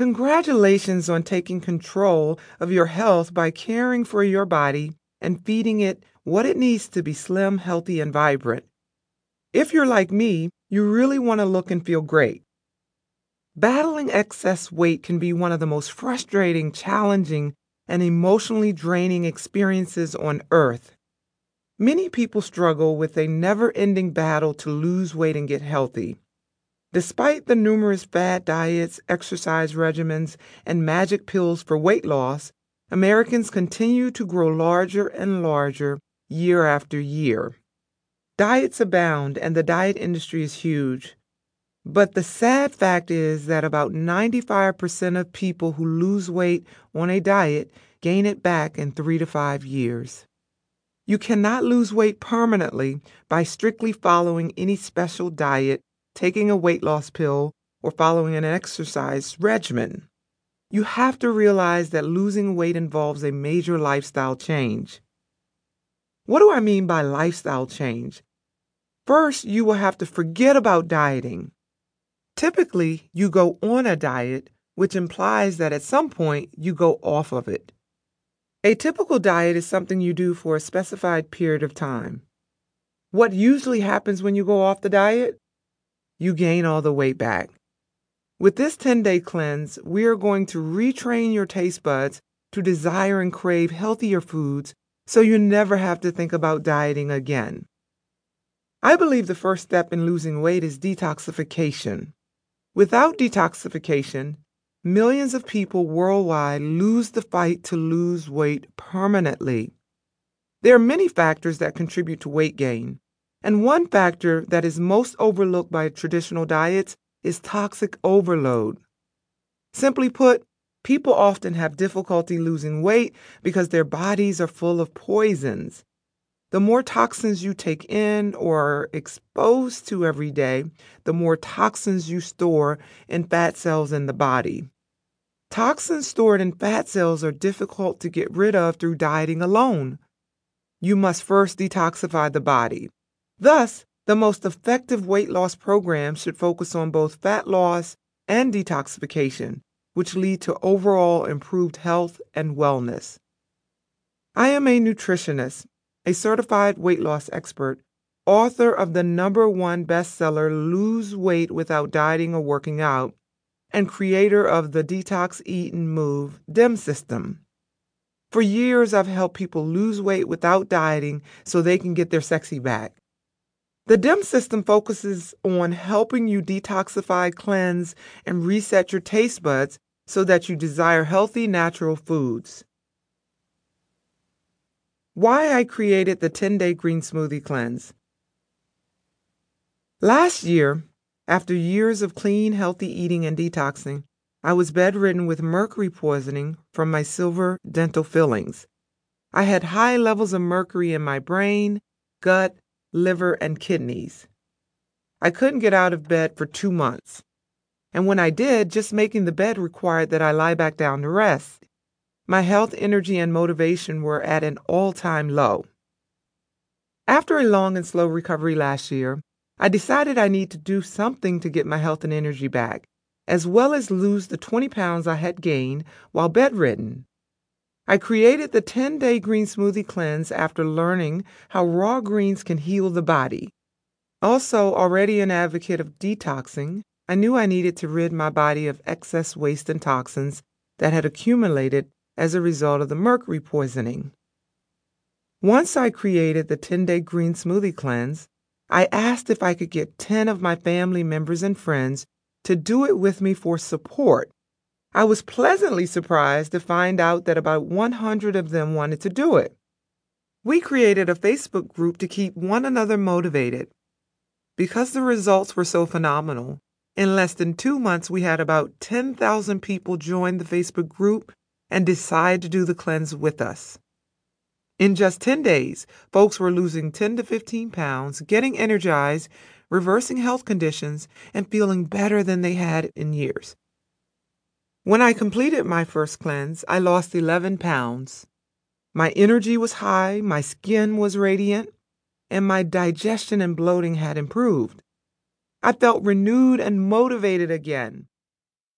Congratulations on taking control of your health by caring for your body and feeding it what it needs to be slim, healthy, and vibrant. If you're like me, you really want to look and feel great. Battling excess weight can be one of the most frustrating, challenging, and emotionally draining experiences on earth. Many people struggle with a never ending battle to lose weight and get healthy. Despite the numerous fad diets, exercise regimens, and magic pills for weight loss, Americans continue to grow larger and larger year after year. Diets abound, and the diet industry is huge. But the sad fact is that about 95% of people who lose weight on a diet gain it back in three to five years. You cannot lose weight permanently by strictly following any special diet, taking a weight loss pill, or following an exercise regimen. You have to realize that losing weight involves a major lifestyle change. What do I mean by lifestyle change? First, you will have to forget about dieting. Typically, you go on a diet, which implies that at some point you go off of it. A typical diet is something you do for a specified period of time. What usually happens when you go off the diet? You gain all the weight back. With this 10 day cleanse, we are going to retrain your taste buds to desire and crave healthier foods so you never have to think about dieting again. I believe the first step in losing weight is detoxification. Without detoxification, millions of people worldwide lose the fight to lose weight permanently. There are many factors that contribute to weight gain, and one factor that is most overlooked by traditional diets is toxic overload. Simply put, people often have difficulty losing weight because their bodies are full of poisons. The more toxins you take in or are exposed to every day, the more toxins you store in fat cells in the body. Toxins stored in fat cells are difficult to get rid of through dieting alone. You must first detoxify the body. Thus, the most effective weight loss programs should focus on both fat loss and detoxification, which lead to overall improved health and wellness. I am a nutritionist a certified weight loss expert, author of the number one bestseller Lose Weight Without Dieting or Working Out, and creator of the Detox Eat and Move DEM system. For years, I've helped people lose weight without dieting so they can get their sexy back. The DEM system focuses on helping you detoxify, cleanse, and reset your taste buds so that you desire healthy, natural foods. Why I created the 10 day green smoothie cleanse. Last year, after years of clean, healthy eating and detoxing, I was bedridden with mercury poisoning from my silver dental fillings. I had high levels of mercury in my brain, gut, liver, and kidneys. I couldn't get out of bed for two months. And when I did, just making the bed required that I lie back down to rest. My health, energy, and motivation were at an all time low. After a long and slow recovery last year, I decided I need to do something to get my health and energy back, as well as lose the 20 pounds I had gained while bedridden. I created the 10 day green smoothie cleanse after learning how raw greens can heal the body. Also, already an advocate of detoxing, I knew I needed to rid my body of excess waste and toxins that had accumulated as a result of the mercury poisoning. Once I created the 10 day green smoothie cleanse, I asked if I could get 10 of my family members and friends to do it with me for support. I was pleasantly surprised to find out that about 100 of them wanted to do it. We created a Facebook group to keep one another motivated. Because the results were so phenomenal, in less than two months we had about 10,000 people join the Facebook group and decide to do the cleanse with us. In just 10 days, folks were losing 10 to 15 pounds, getting energized, reversing health conditions, and feeling better than they had in years. When I completed my first cleanse, I lost 11 pounds. My energy was high, my skin was radiant, and my digestion and bloating had improved. I felt renewed and motivated again.